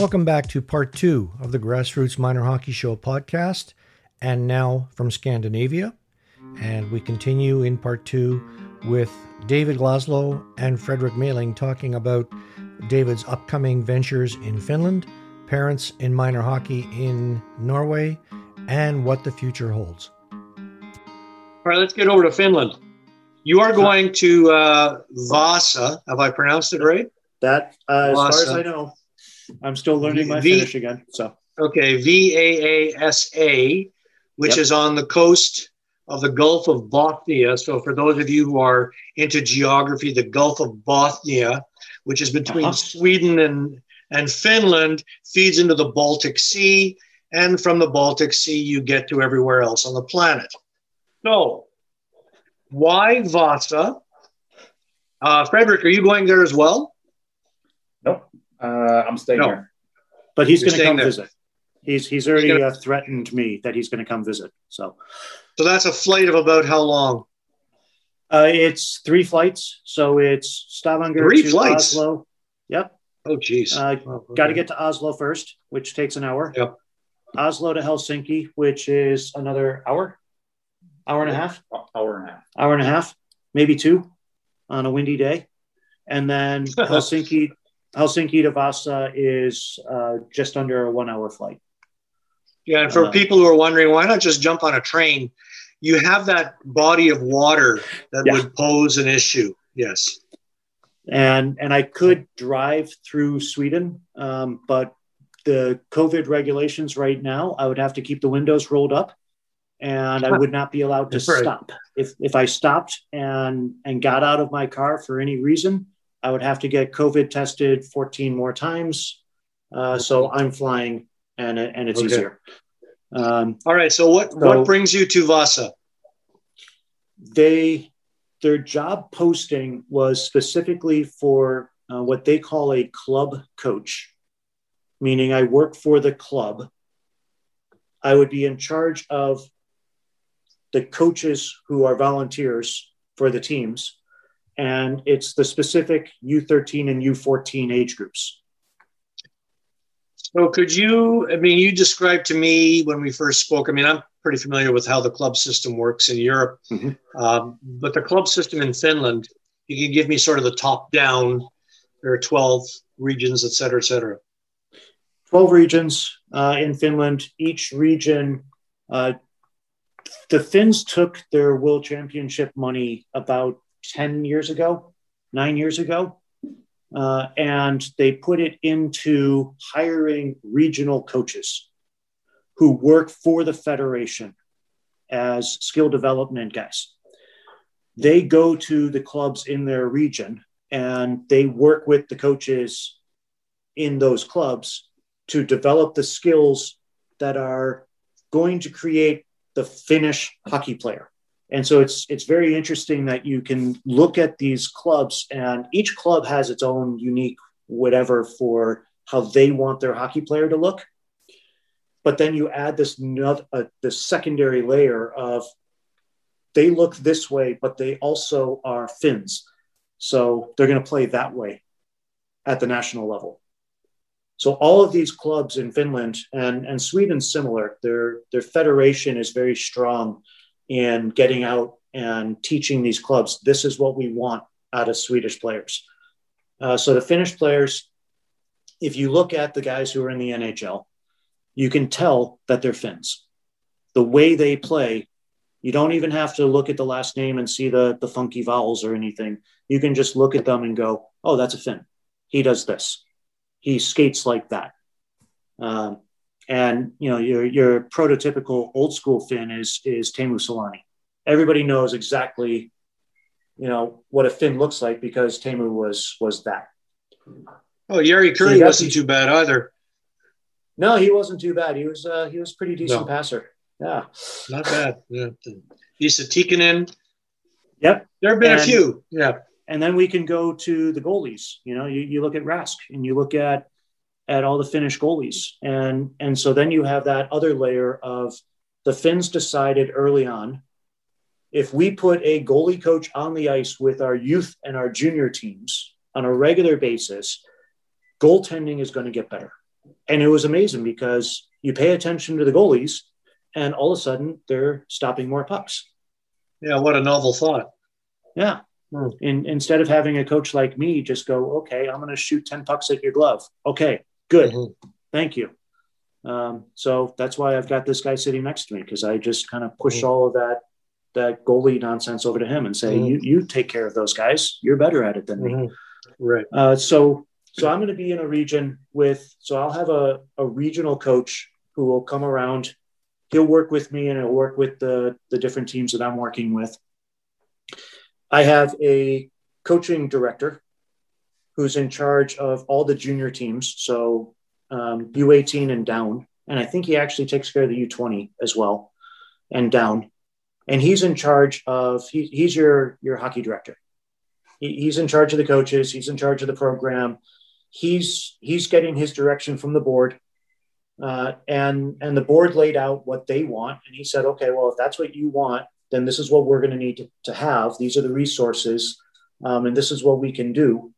Welcome back to part two of the Grassroots Minor Hockey Show podcast, and now from Scandinavia. And we continue in part two with David Glaslow and Frederick Mailing talking about David's upcoming ventures in Finland, parents in minor hockey in Norway, and what the future holds. All right, let's get over to Finland. You are going to uh, Vasa. Have I pronounced it right? That, uh, as far as I know, I'm still learning my v- Finnish again. So okay, V A A S A, which yep. is on the coast of the Gulf of Bothnia. So for those of you who are into geography, the Gulf of Bothnia, which is between uh-huh. Sweden and and Finland, feeds into the Baltic Sea, and from the Baltic Sea you get to everywhere else on the planet. So, why Vasa? Uh, Frederick, are you going there as well? Nope. Uh, I'm staying no. here. But he's going to come there. visit. He's he's already he's gonna, uh, threatened me that he's going to come visit. So, so that's a flight of about how long? Uh, it's three flights. So it's Stavanger three to flights. Oslo. Yep. Oh, geez. Uh, oh, okay. Got to get to Oslo first, which takes an hour. Yep. Oslo to Helsinki, which is another hour, hour and a half. Hour and a half. Hour and a half, maybe two, on a windy day, and then Helsinki Helsinki to Vasa is uh, just under a one hour flight. Yeah, and for uh, people who are wondering, why not just jump on a train? You have that body of water that yeah. would pose an issue. Yes. And and I could drive through Sweden, um, but the COVID regulations right now, I would have to keep the windows rolled up, and I would not be allowed to That's stop. If if I stopped and and got out of my car for any reason, I would have to get COVID tested 14 more times. Uh, so I'm flying and, and it's okay. easier. Um, All right. So what, so what brings you to Vasa? They, their job posting was specifically for uh, what they call a club coach, meaning I work for the club. I would be in charge of the coaches who are volunteers for the teams and it's the specific U13 and U14 age groups. So, could you? I mean, you described to me when we first spoke. I mean, I'm pretty familiar with how the club system works in Europe, mm-hmm. um, but the club system in Finland, you can give me sort of the top down. There are 12 regions, et cetera, et cetera. 12 regions uh, in Finland. Each region, uh, the Finns took their World Championship money about 10 years ago, nine years ago. Uh, and they put it into hiring regional coaches who work for the federation as skill development guys. They go to the clubs in their region and they work with the coaches in those clubs to develop the skills that are going to create the Finnish hockey player. And so it's it's very interesting that you can look at these clubs and each club has its own unique whatever for how they want their hockey player to look. But then you add this uh, this secondary layer of they look this way, but they also are Finns. So they're going to play that way at the national level. So all of these clubs in Finland and, and Sweden similar, their their federation is very strong in getting out and teaching these clubs this is what we want out of Swedish players. Uh, so the Finnish players, if you look at the guys who are in the NHL, you can tell that they're Finns. The way they play, you don't even have to look at the last name and see the, the funky vowels or anything. You can just look at them and go, oh, that's a Finn. He does this. He skates like that. Um, and you know, your your prototypical old school Finn is is Teemu Selanne. Everybody knows exactly, you know, what a Finn looks like because Teemu was was that. Oh, Jari Kurri so wasn't too bad either. No, he wasn't too bad. He was uh, he was pretty decent no. passer. Yeah, not bad. Yeah, Esa Tikkanen. Yep, there have been and, a few. Yeah, and then we can go to the goalies. You know, you, you look at Rask and you look at at all the Finnish goalies. And, and so then you have that other layer of the Finns decided early on if we put a goalie coach on the ice with our youth and our junior teams on a regular basis, goaltending is going to get better. and it was amazing because you pay attention to the goalies, and all of a sudden they're stopping more pucks. Yeah, what a novel thought. Yeah. Hmm. In, instead of having a coach like me just go, okay, I'm going to shoot 10 pucks at your glove. Okay, good. Mhm. Thank you. Um, so that's why I've got this guy sitting next to me because I just kind of push Mhm. all of that that goalie nonsense over to him and say, you, you take care of those guys. You're better at it than me. Mhm. Right. Uh, so, so I'm going to be in a region with, so I'll have a, a regional coach who will come around. He'll work with me and he'll work with the, the different teams that I'm working with. I have a coaching director who's in charge of all the junior teams. So um, U18 and down. And I think he actually takes care of the U20 as well and down. And he's in charge of, he, he's your, your hockey director he, he's in charge of the coaches he's in charge of the program he's he's getting his direction from the board uh, and and the board laid out what they want and he said okay well if that's what you want then this is what we're going to need to, have these are the resources um, and this is what we can do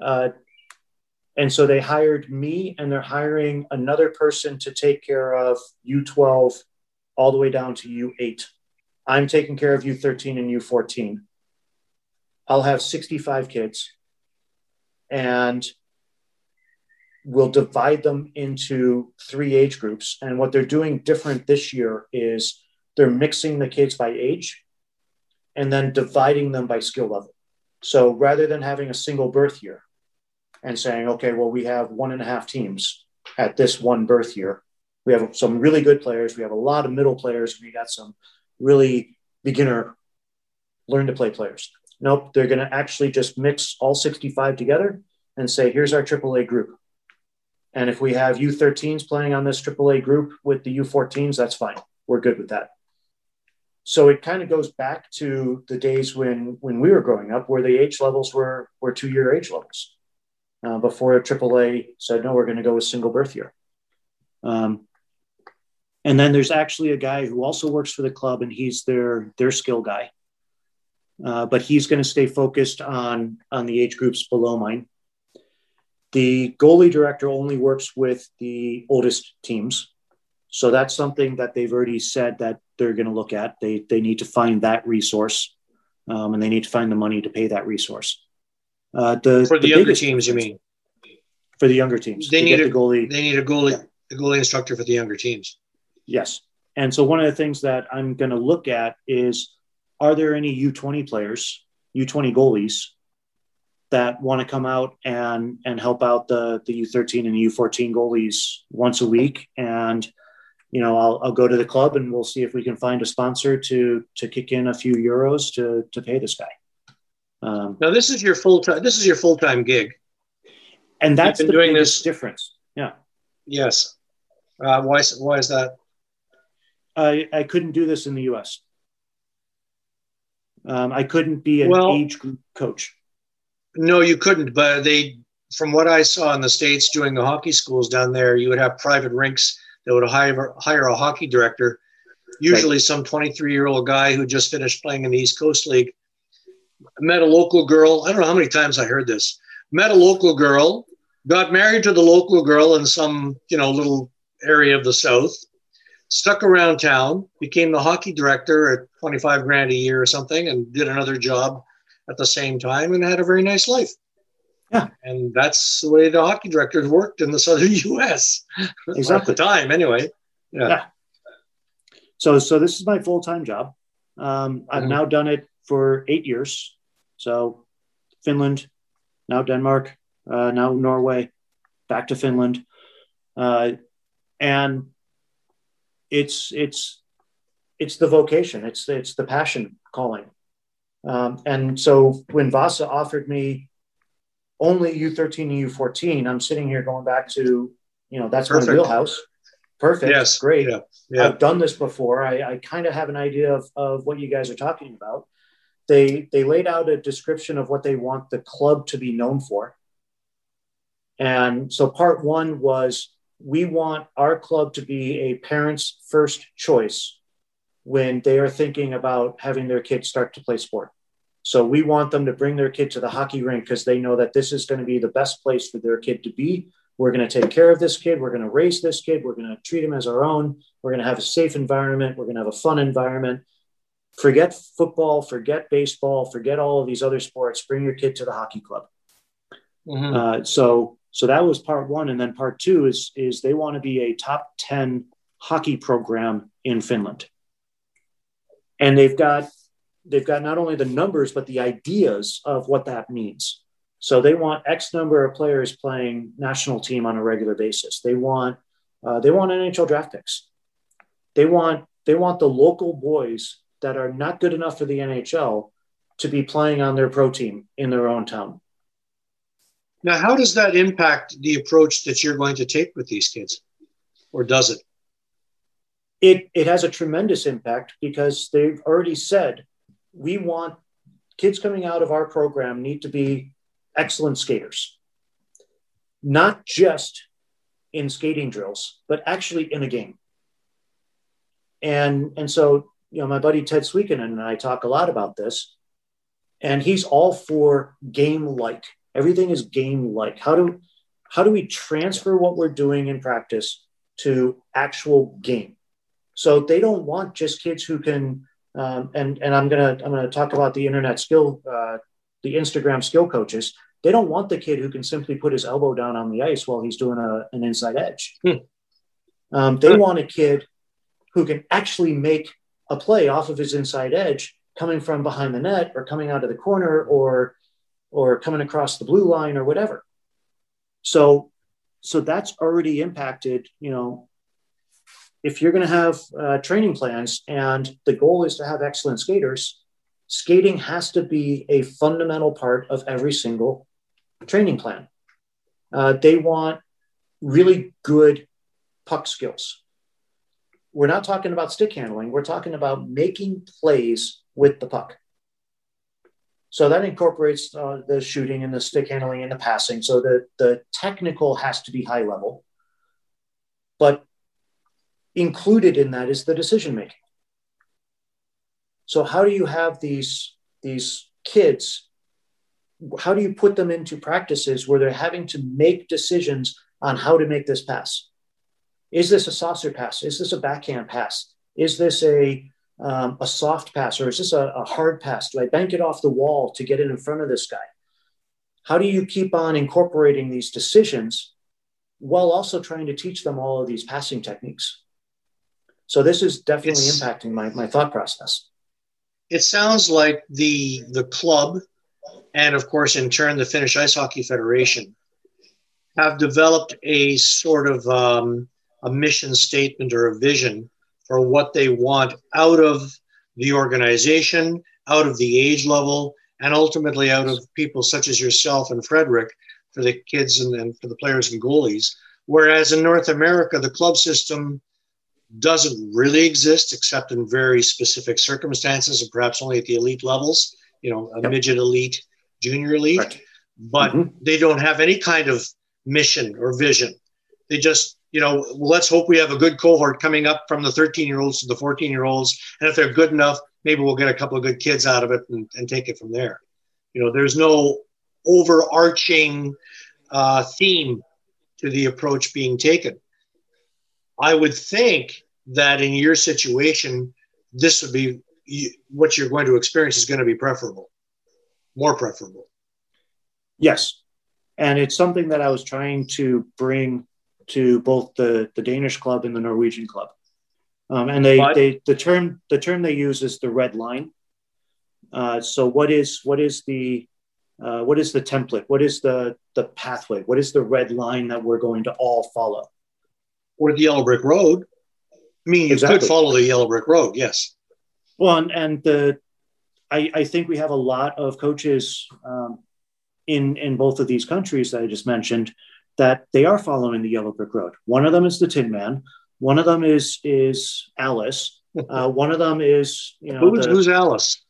uh, and so they hired me and they're hiring another person to take care of u12 all the way down to u8 i'm taking care of u13 and u14 I'll have 65 kids and we'll divide them into three age groups. And what they're doing different this year is they're mixing the kids by age and then dividing them by skill level. So rather than having a single birth year and saying, okay, well, we have one and a half teams at this one birth year, we have some really good players, we have a lot of middle players, we got some really beginner learn to play players. Nope, they're going to actually just mix all 65 together and say, here's our AAA group. And if we have U13s playing on this AAA group with the U14s, that's fine. We're good with that. So it kind of goes back to the days when when we were growing up, where the age levels were were two year age levels. Uh, before AAA said, no, we're going to go with single birth year. Um, and then there's actually a guy who also works for the club, and he's their their skill guy uh, but he's going to stay focused on on the age groups below mine. The goalie director only works with the oldest teams, so that's something that they've already said that they're going to look at. They they need to find that resource, um, and they need to find the money to pay that resource. Uh, the, For the, the younger teams, you mean? for the younger teams? They need a- the goalie. They need a goalie, Yeah. a goalie instructor for the younger teams. Yes. And so one of the things that I'm going to look at is are there any U20 players, U20 goalies that want to come out and and help out the the U13 and U14 goalies once a week and you know I'll, I'll go to the club and we'll see if we can find a sponsor to to kick in a few euros to to pay this guy. Um, Now, this is your full time. This is your full time gig. and that's been the doing biggest this- difference. Yeah. Yes. Uh, why? is- Why is that? I, I couldn't do this in the US. Um, I couldn't be an Well- age group coach. No, you couldn't. But they, from what I saw in the states doing the hockey schools down there, you would have private rinks that would hire hire a hockey director, usually some 23 year old guy who just finished playing in the East Coast League. Met a local girl. I don't know how many times I heard this. Met a local girl, got married to the local girl in some you know little area of the South. Stuck around town, became the hockey director at 25 grand a year or something, and did another job at the same time and had a very nice life. Yeah. And that's the way the hockey directors worked in the southern US. Exactly. At the time, anyway. Yeah. So, so this is my full time job. Um, I've Mhm. now done it for eight years. So, Finland, now Denmark, uh, now Norway, back to Finland, uh, and it's it's it's the vocation. It's it's the passion calling. Um, and so when Vasa offered me only U13 and U14, I'm sitting here going back to you know that's Perfect. my wheelhouse. Perfect. Yes. Great. Yeah. Yeah. I've done this before. I, I kind of have an idea of, of what you guys are talking about. They they laid out a description of what they want the club to be known for. And so part one was we want our club to be a parent's first choice when they are thinking about having their kids start to play sport. So we want them to bring their kid to the hockey rink because they know that this is going to be the best place for their kid to be We're going to take care of this kid. We're going to raise this kid. We're going to treat him as our own. We're going to have a safe environment. We're going to have a fun environment. Forget football, forget baseball, forget all of these other sports. Bring your kid to the hockey club. Mm-hmm. Uh, so, so that was part one, and then part two is is they want to be a top ten hockey program in Finland, and they've got they've got not only the numbers but the ideas of what that means. So they want X number of players playing national team on a regular basis. They want uh, they want NHL draft picks. They want they want the local boys that are not good enough for the NHL to be playing on their pro team in their own town. Now, how does that impact the approach that you're going to take with these kids, or does it? It it has a tremendous impact because they've already said we want kids coming out of our program need to be excellent skaters, not just in skating drills, but actually in a game. And, and so, you know, my buddy Ted Sweeken and I talk a lot about this, and he's all for game like. Everything is game like. How do how do we transfer what we're doing in practice to actual game? So they don't want just kids who can. Um, and and I'm gonna I'm gonna talk about the internet skill, uh, the Instagram skill coaches. They don't want the kid who can simply put his elbow down on the ice while he's doing a, an inside edge. Hmm. Um, they want a kid who can actually make a play off of his inside edge coming from behind the net or coming out of the corner or or coming across the blue line or whatever. So so that's already impacted, you know, if you're going to have uh, training plans and the goal is to have excellent skaters, skating has to be a fundamental part of every single training plan. Uh, they want really good puck skills. We're not talking about stick handling, we're talking about making plays with the puck. So that incorporates uh, the shooting and the stick handling and the passing. So the, the technical has to be high level. But included in that is the decision making. So how do you have these, these kids how do you put them into practices where they're having to make decisions on how to make this pass? Is this a saucer pass? Is this a backhand pass? Is this a um, a soft pass or is this a, a hard pass? Do I bank it off the wall to get it in front of this guy? How do you keep on incorporating these decisions while also trying to teach them all of these passing techniques? So this is definitely it's, impacting my, my thought process. It sounds like the the club and of course, in turn, the Finnish Ice Hockey Federation have developed a sort of um, a mission statement or a vision for what they want out of the organization, out of the age level, and ultimately out of people such as yourself and Frederick for the kids and, and for the players and goalies. Whereas in North America, the club system doesn't really exist except in very specific circumstances and perhaps only at the elite levels, you know, a yep. midget elite junior elite. right. but mm-hmm. they don't have any kind of mission or vision. They just, you know, well, let's hope we have a good cohort coming up from the 13 year olds to the 14 year olds. And if they're good enough, maybe we'll get a couple of good kids out of it and, and take it from there. You know, there's no overarching uh, theme to the approach being taken. I would think that in your situation, this would be what you're going to experience is going to be preferable more preferable. Yes. And it's something that I was trying to bring to both the, the Danish club and the Norwegian club. Um, and they, but, they the term the term they use is the red line. Uh, so what is what is the uh, what is the template? What is the the pathway? What is the red line that we're going to all follow? Or the yellow brick road. I mean, you exactly. could follow the yellow brick road, yes. Well, and, and the I, I think we have a lot of coaches um, in in both of these countries that I just mentioned that they are following the yellow brick road. One of them is the Tin Man. One of them is is Alice. Uh, one of them is you know who's, the, who's Alice.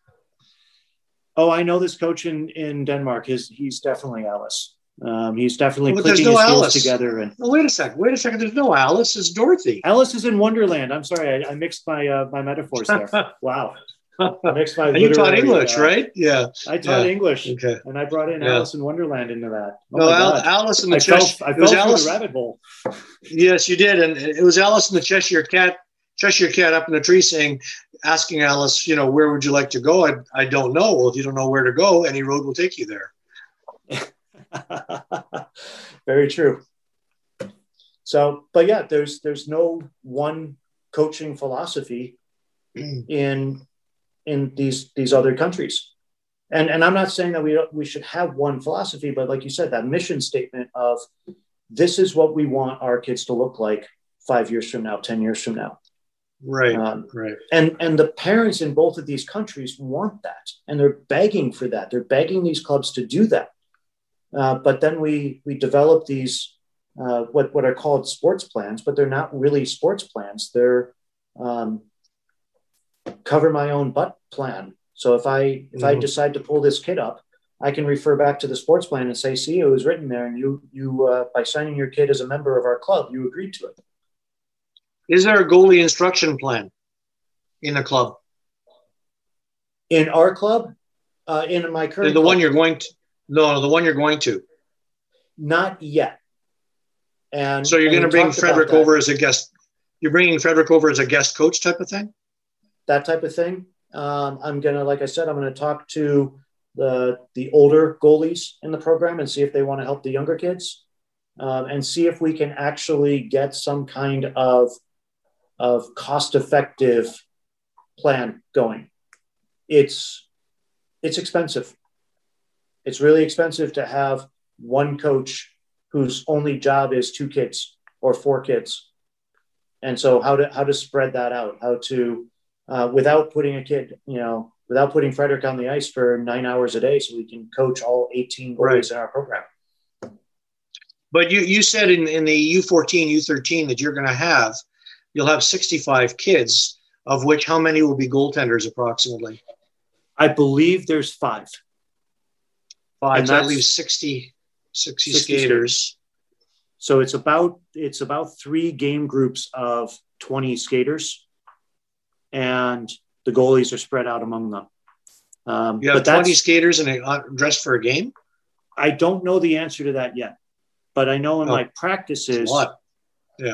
Oh, I know this coach in in Denmark. His he's definitely Alice. Um, he's definitely well, clicking no his Alice. heels together. And oh, wait a second, wait a second. There's no Alice. It's Dorothy. Alice is in Wonderland. I'm sorry, I, I mixed my uh, my metaphors there. wow. I mixed my and you taught English, uh, right? Yeah. I taught Yeah. English, Okay. and I brought in Yeah. Alice in Wonderland into that. Oh no, Al- Alice in the I fell, I fell Alice. the rabbit hole. Yes, you did, and it was Alice in the Cheshire Cat. Cheshire Cat up in the tree saying, asking Alice, you know, where would you like to go? I, I don't know. Well, if you don't know where to go, any road will take you there. Very true. So, but yeah, there's there's no one coaching philosophy in in these these other countries. And and I'm not saying that we we should have one philosophy, but like you said, that mission statement of this is what we want our kids to look like five years from now, ten years from now. Right, Um, right. and and the parents in both of these countries want that and they're begging for that they're begging these clubs to do that uh, but then we we develop these uh, what what are called sports plans but they're not really sports plans they're um, cover my own butt plan so if i if i Mhm. decide to pull this kid up i can refer back to the sports plan and say see it was written there and you you uh, by signing your kid as a member of our club you agreed to it Is there a goalie instruction plan in the club? in our club uh, in my current the one club. you're going to? No, the one you're going to. Not yet. And So you're going to bring Frederick over as a guest. You're bringing Frederick over as a guest coach type of thing. that type of thing. Um, I'm gonna, like I said, I'm gonna talk to the the older goalies in the program and see if they want to help the younger kids, um, and see if we can actually get some kind of of cost effective plan going. It's it's expensive. It's really expensive to have one coach whose only job is two kids or four kids and so how to how to spread that out how to uh, without putting a kid you know without putting frederick on the ice for nine hours a day so we can coach all 18 goalies Right. in our program But you you said in, in the U14, U13 that you're going to have, you'll have 65 kids, of which how many will be goaltenders approximately? i believe there's five Five. And that leaves 60, 60, 60 skaters. so it's about it's about three game groups of 20 skaters and the goalies are spread out among them um, You have but that's 20 skaters and a, uh, dressed for a game. i don't know the answer to that yet but i know in Oh, my practices lot.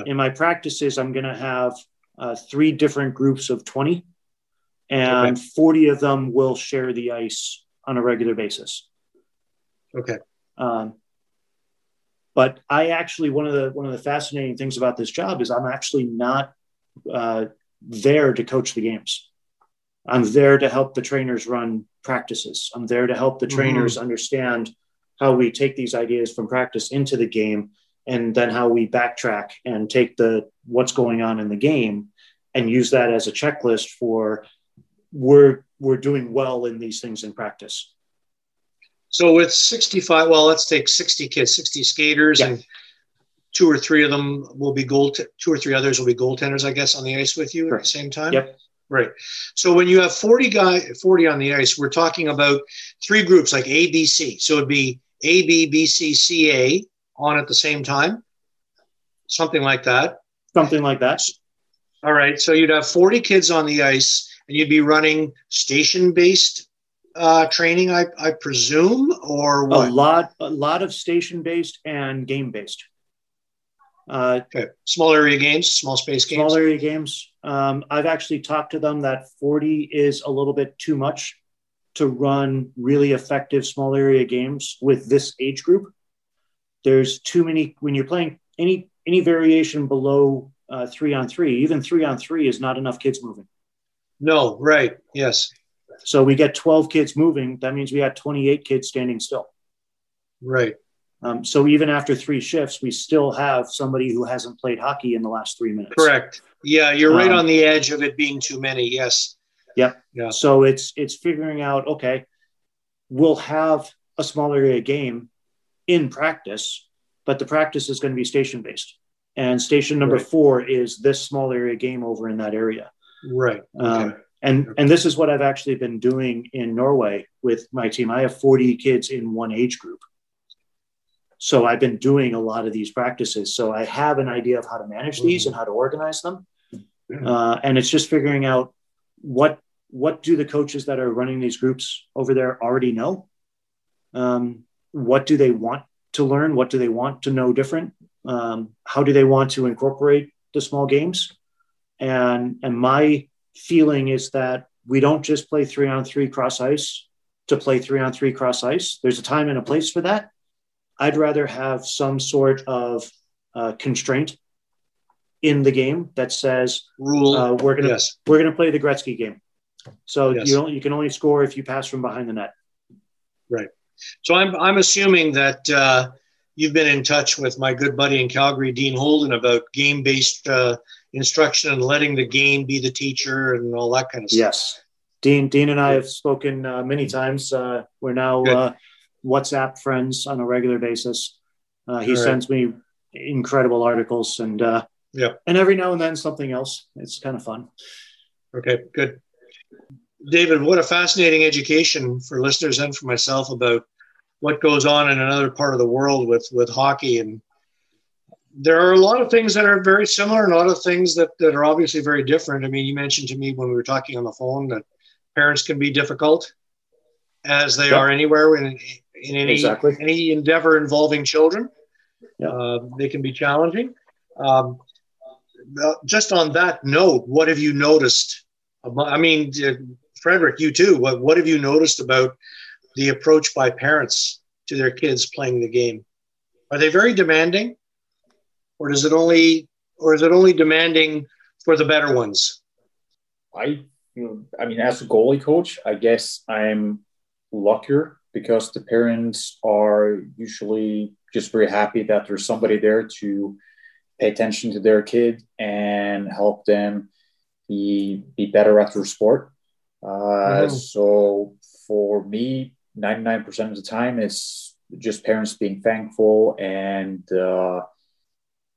in my practices, I'm going to have uh, three different groups of 20, and 40 of them will share the ice on a regular basis. Okay. Um, but I actually one of the one of the fascinating things about this job is I'm actually not uh, there to coach the games. I'm there to help the trainers run practices. I'm there to help the trainers understand how we take these ideas from practice into the game and then how we backtrack and take the what's going on in the game and use that as a checklist for we're we're doing well in these things in practice. So with 65, well, let's take 60 kids, 60 skaters, Yeah. and two or three of them will be goal. Two or three others will be goaltenders, I guess, on the ice with you at the same time. Yep. Right. So when you have 40 guy, 40 on the ice, we're talking about three groups like A, B, C. So it'd be A, B, B, C, C, A on at the same time, something like that. Something like that. All right. So you'd have 40 kids on the ice, and you'd be running station-based uh, training, I, I presume, or A lot a lot of station based and game based. Uh, Okay. Small area games, small space games. small area games. Um, I've actually talked to them that 40 is a little bit too much to run really effective small area games with this age group. There's too many when you're playing any any variation below uh, three on three. Even three on three is not enough kids moving. No, right. Yes. So we get 12 kids moving. That means we had 28 kids standing still. Right. Um, so even after three shifts, we still have somebody who hasn't played hockey in the last three minutes. Correct. Yeah, you're right Um, on the edge of it being too many. Yes. Yep. Yeah. So it's it's figuring out okay, we'll have a small area game in practice, but the practice is going to be station based, and station number Right. four is this small area game over in that area. Right. Um, Okay. And and this is what I've actually been doing in Norway with my team. I have 40 kids in one age group. So I've been doing a lot of these practices. So I have an idea of how to manage these and how to organize them. Uh, and it's just figuring out what what do the coaches that are running these groups over there already know? Um, what do they want to learn? What do they want to know different? Um, how do they want to incorporate the small games? And and my feeling is that we don't just play three on three cross ice to play three on three cross ice. There's a time and a place for that. I'd rather have some sort of uh, constraint in the game that says Rule. uh, we're gonna yes. we're gonna play the Gretzky game. So Yes. you you can only score if you pass from behind the net. Right. So I'm I'm assuming that uh, you've been in touch with my good buddy in Calgary, Dean Holden, about game based uh, instruction and letting the game be the teacher and all that kind of stuff. Yes, Dean Dean and I have spoken uh, many times. Uh, we're now uh, WhatsApp friends on a regular basis. Uh, he right. sends me incredible articles and uh, Yeah. and every now and then something else. It's kind of fun. Okay, good. David, what a fascinating education for listeners and for myself about what goes on in another part of the world with with hockey and there are a lot of things that are very similar and a lot of things that, that are obviously very different. I mean, you mentioned to me when we were talking on the phone that parents can be difficult as they Yep. are anywhere in, in any, Exactly. any endeavor involving children. Yep. Uh, they can be challenging. Um, just on that note, what have you noticed? I mean, uh, Frederick, you too. What, what have you noticed about the approach by parents to their kids playing the game? Are they very demanding, or does it only, or is it only demanding for the better ones? I I mean, as a goalie coach, I guess I'm luckier because the parents are usually just very happy that there's somebody there to pay attention to their kid and help them be be better at their sport. Uh, Mhm. So for me, 99% of the time, it's just parents being thankful and uh,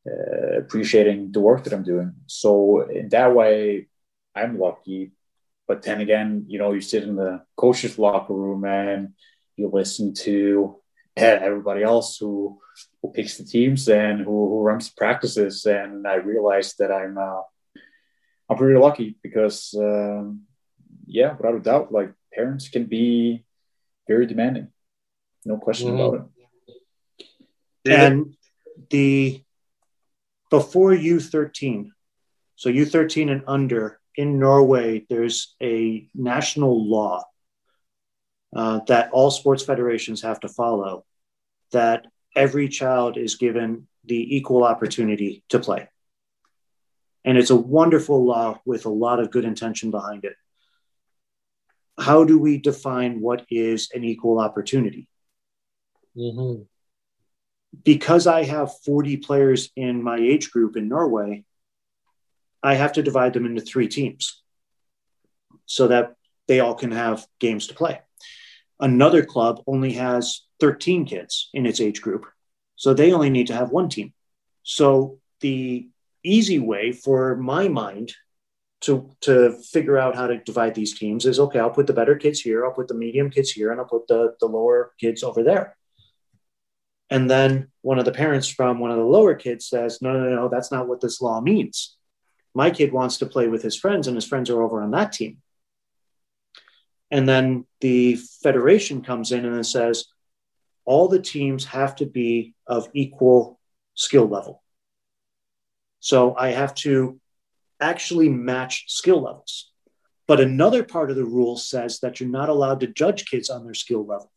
uh, appreciating the work that I'm doing. So in that way, I'm lucky. But then again, you know, you sit in the coach's locker room and you listen to eh, everybody else who who picks the teams and who, who runs practices, and I realized that I'm uh, I'm pretty lucky because um, yeah, without a doubt, like parents can be very demanding, no question Mhm. about it. And the before U13, so U13 and under in Norway, there's a national law uh, that all sports federations have to follow that every child is given the equal opportunity to play. And it's a wonderful law with a lot of good intention behind it. How do we define what is an equal opportunity? Mhm. Because I have 40 players in my age group in Norway, I have to divide them into three teams so that they all can have games to play. Another club only has 13 kids in its age group, so they only need to have one team. So the easy way for my mind to to figure out how to divide these teams is okay, I'll put the better kids here, I'll put the medium kids here, and I'll put the, the lower kids over there. And then one of the parents from one of the lower kids says, No, no, no, that's not what this law means. My kid wants to play with his friends, and his friends are over on that team. And then the federation comes in and says, All the teams have to be of equal skill level. So I have to actually match skill levels. But another part of the rule says that you're not allowed to judge kids on their skill level.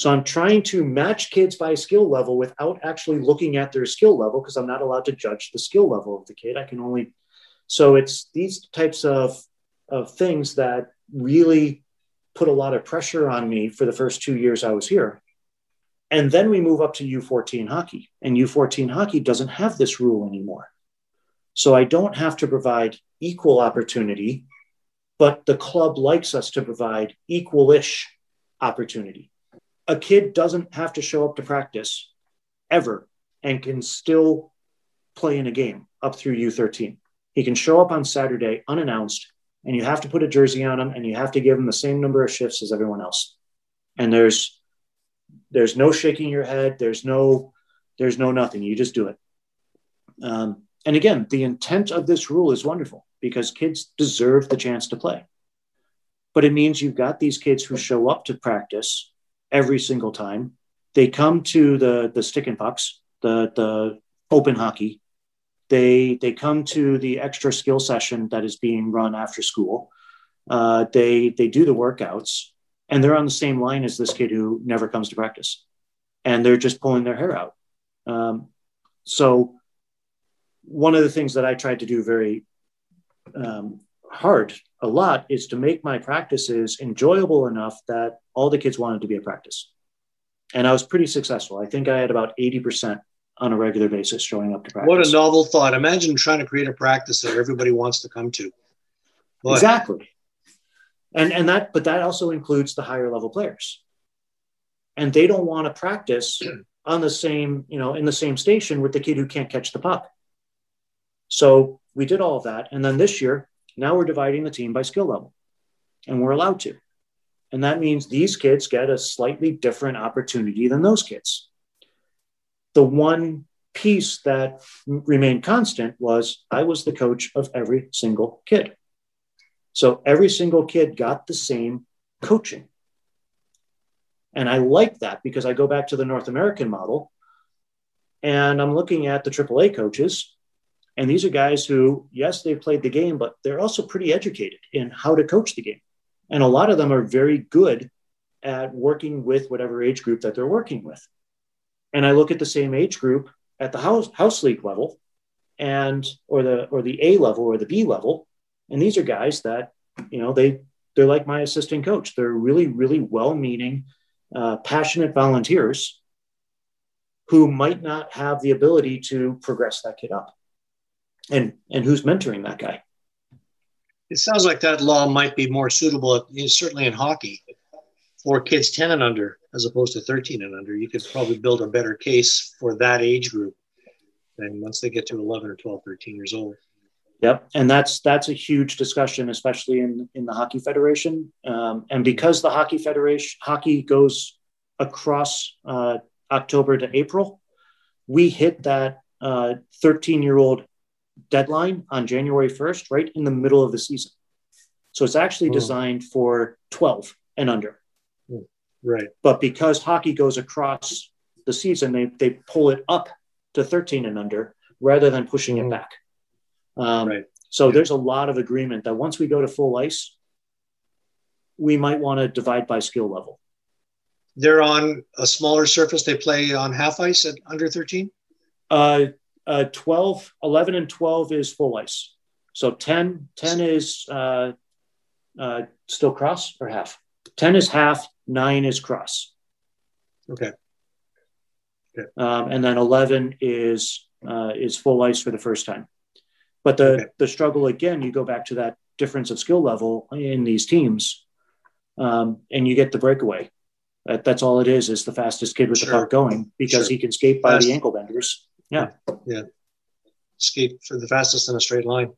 So I'm trying to match kids by skill level without actually looking at their skill level because I'm not allowed to judge the skill level of the kid. I can only so it's these types of of things that really put a lot of pressure on me for the first two years I was here. And then we move up to U14 hockey, and U14 hockey doesn't have this rule anymore. So I don't have to provide equal opportunity, but the club likes us to provide equal-ish opportunity a kid doesn't have to show up to practice ever and can still play in a game up through U13. He can show up on Saturday unannounced, and you have to put a jersey on him and you have to give him the same number of shifts as everyone else. And there's there's no shaking your head. There's no there's no nothing. You just do it. Um, and again, the intent of this rule is wonderful because kids deserve the chance to play. but it means you've got these kids who show up to practice every single time. They come to the the stick and pucks, the the open hockey. They they come to the extra skill session that is being run after school. Uh, they they do the workouts, and they're on the same line as this kid who never comes to practice, and they're just pulling their hair out. Um, so, one of the things that I tried to do very um, hard a lot is to make my practices enjoyable enough that all the kids wanted to be at practice. And I was pretty successful. I think I had about 80% on a regular basis showing up to practice. What a novel thought. Imagine trying to create a practice that everybody wants to come to. Boy. Exactly. And and that but that also includes the higher level players. And they don't want to practice on the same, you know, in the same station with the kid who can't catch the puck. So we did all of that. And then this year, now we're dividing the team by skill level, and we're allowed to. And that means these kids get a slightly different opportunity than those kids. The one piece that remained constant was I was the coach of every single kid. So every single kid got the same coaching. And I like that because I go back to the North American model and I'm looking at the AAA coaches and these are guys who, yes, they've played the game, but they're also pretty educated in how to coach the game. And a lot of them are very good at working with whatever age group that they're working with. And I look at the same age group at the house, house league level and or the or the A level or the B level. And these are guys that, you know, they they're like my assistant coach. They're really, really well-meaning, uh, passionate volunteers who might not have the ability to progress that kid up and and who's mentoring that guy? It sounds like that law might be more suitable certainly in hockey. For kids 10 and under as opposed to 13 and under you could probably build a better case for that age group than once they get to 11 or 12 13 years old. Yep, and that's that's a huge discussion, especially in in the hockey federation. Um, and because the hockey federation hockey goes across uh, October to April, we hit that 13 uh, year old deadline on January 1st, right in the middle of the season. So it's actually oh. designed for 12 and under. Hmm. Right. But because hockey goes across the season, they, they pull it up to 13 and under rather than pushing it hmm. back. Um, right. So yeah. there's a lot of agreement that once we go to full ice, we might want to divide by skill level. They're on a smaller surface. They play on half ice at under 13? Uh, uh, 12, 11 and 12 is full ice. So 10, 10 is uh, uh, still cross or half. 10 is half, nine is cross. Okay. okay. Um, and then 11 is uh, is full ice for the first time. But the, okay. the struggle again, you go back to that difference of skill level in these teams, um, and you get the breakaway. That, that's all it is, is the fastest kid with sure. the puck going because sure. he can skate by Fast. the ankle benders. Yeah. Yeah. Skate for the fastest in a straight line.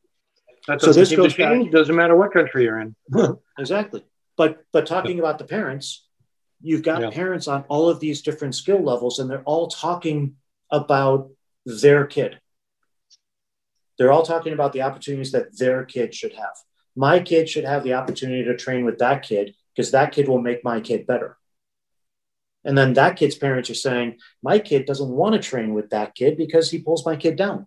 That so this goes back, doesn't matter what country you're in. exactly. But but talking about the parents, you've got yeah. parents on all of these different skill levels, and they're all talking about their kid. They're all talking about the opportunities that their kid should have. My kid should have the opportunity to train with that kid because that kid will make my kid better. And then that kid's parents are saying, my kid doesn't want to train with that kid because he pulls my kid down.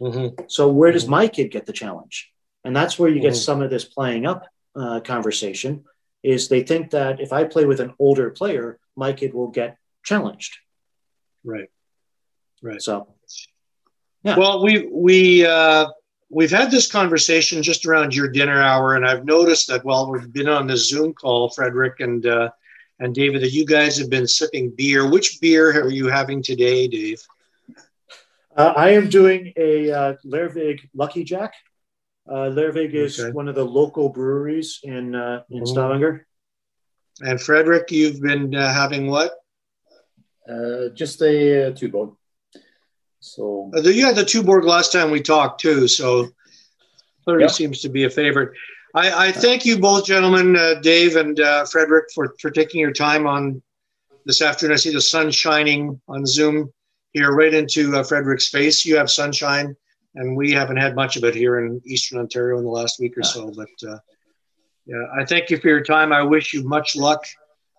Mm-hmm. So where does mm-hmm. my kid get the challenge? And that's where you get mm-hmm. some of this playing up uh, conversation is they think that if I play with an older player, my kid will get challenged. Right. Right. So, yeah. Well, we, we, uh, we've had this conversation just around your dinner hour, and I've noticed that while we've been on this Zoom call, Frederick and uh, and David, you guys have been sipping beer. Which beer are you having today, Dave? Uh, I am doing a uh, Lervig Lucky Jack. Uh, Lervig is one of the local breweries in uh, in mm-hmm. Stavanger. And Frederick, you've been uh, having what? Uh, just a uh, Tuborg. So uh, you had the Tuborg last time we talked too, so clearly yep. seems to be a favorite. I, I thank you both, gentlemen, uh, Dave and uh, Frederick, for, for taking your time on this afternoon. I see the sun shining on Zoom here right into uh, Frederick's face. You have sunshine, and we haven't had much of it here in Eastern Ontario in the last week or so. But uh, Yeah, I thank you for your time. I wish you much luck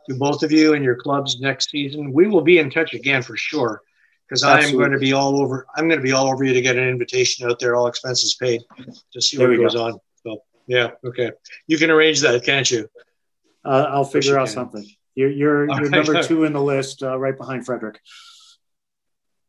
to both of you and your clubs next season. We will be in touch again for sure because I'm going to be all over. I'm going to be all over you to get an invitation out there, all expenses paid, to see there what goes go. on. Yeah, okay, you can arrange that, can't you? Uh, I'll figure out can. something. You're you're, you're number two in the list, uh, right behind Frederick.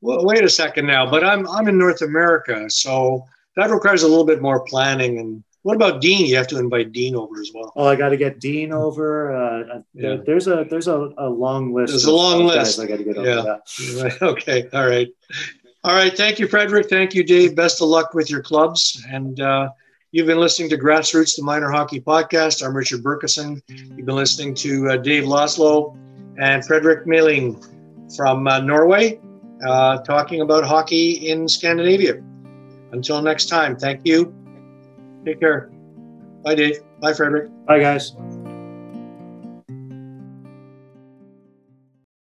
Well, wait a second now, but I'm I'm in North America, so that requires a little bit more planning and what about Dean? You have to invite Dean over as well. Oh, I got to get Dean over. Uh, yeah. There's a there's a, a long list. There's a long list. I got to get over. Yeah. Right. Okay. All right. All right. Thank you, Frederick. Thank you, Dave. Best of luck with your clubs. And uh, you've been listening to Grassroots, the Minor Hockey Podcast. I'm Richard Burkeson. You've been listening to uh, Dave Laszlo and Frederick Meling from uh, Norway, uh, talking about hockey in Scandinavia. Until next time, thank you Take care. Bye, Dave. Bye, Frederick. Bye, guys.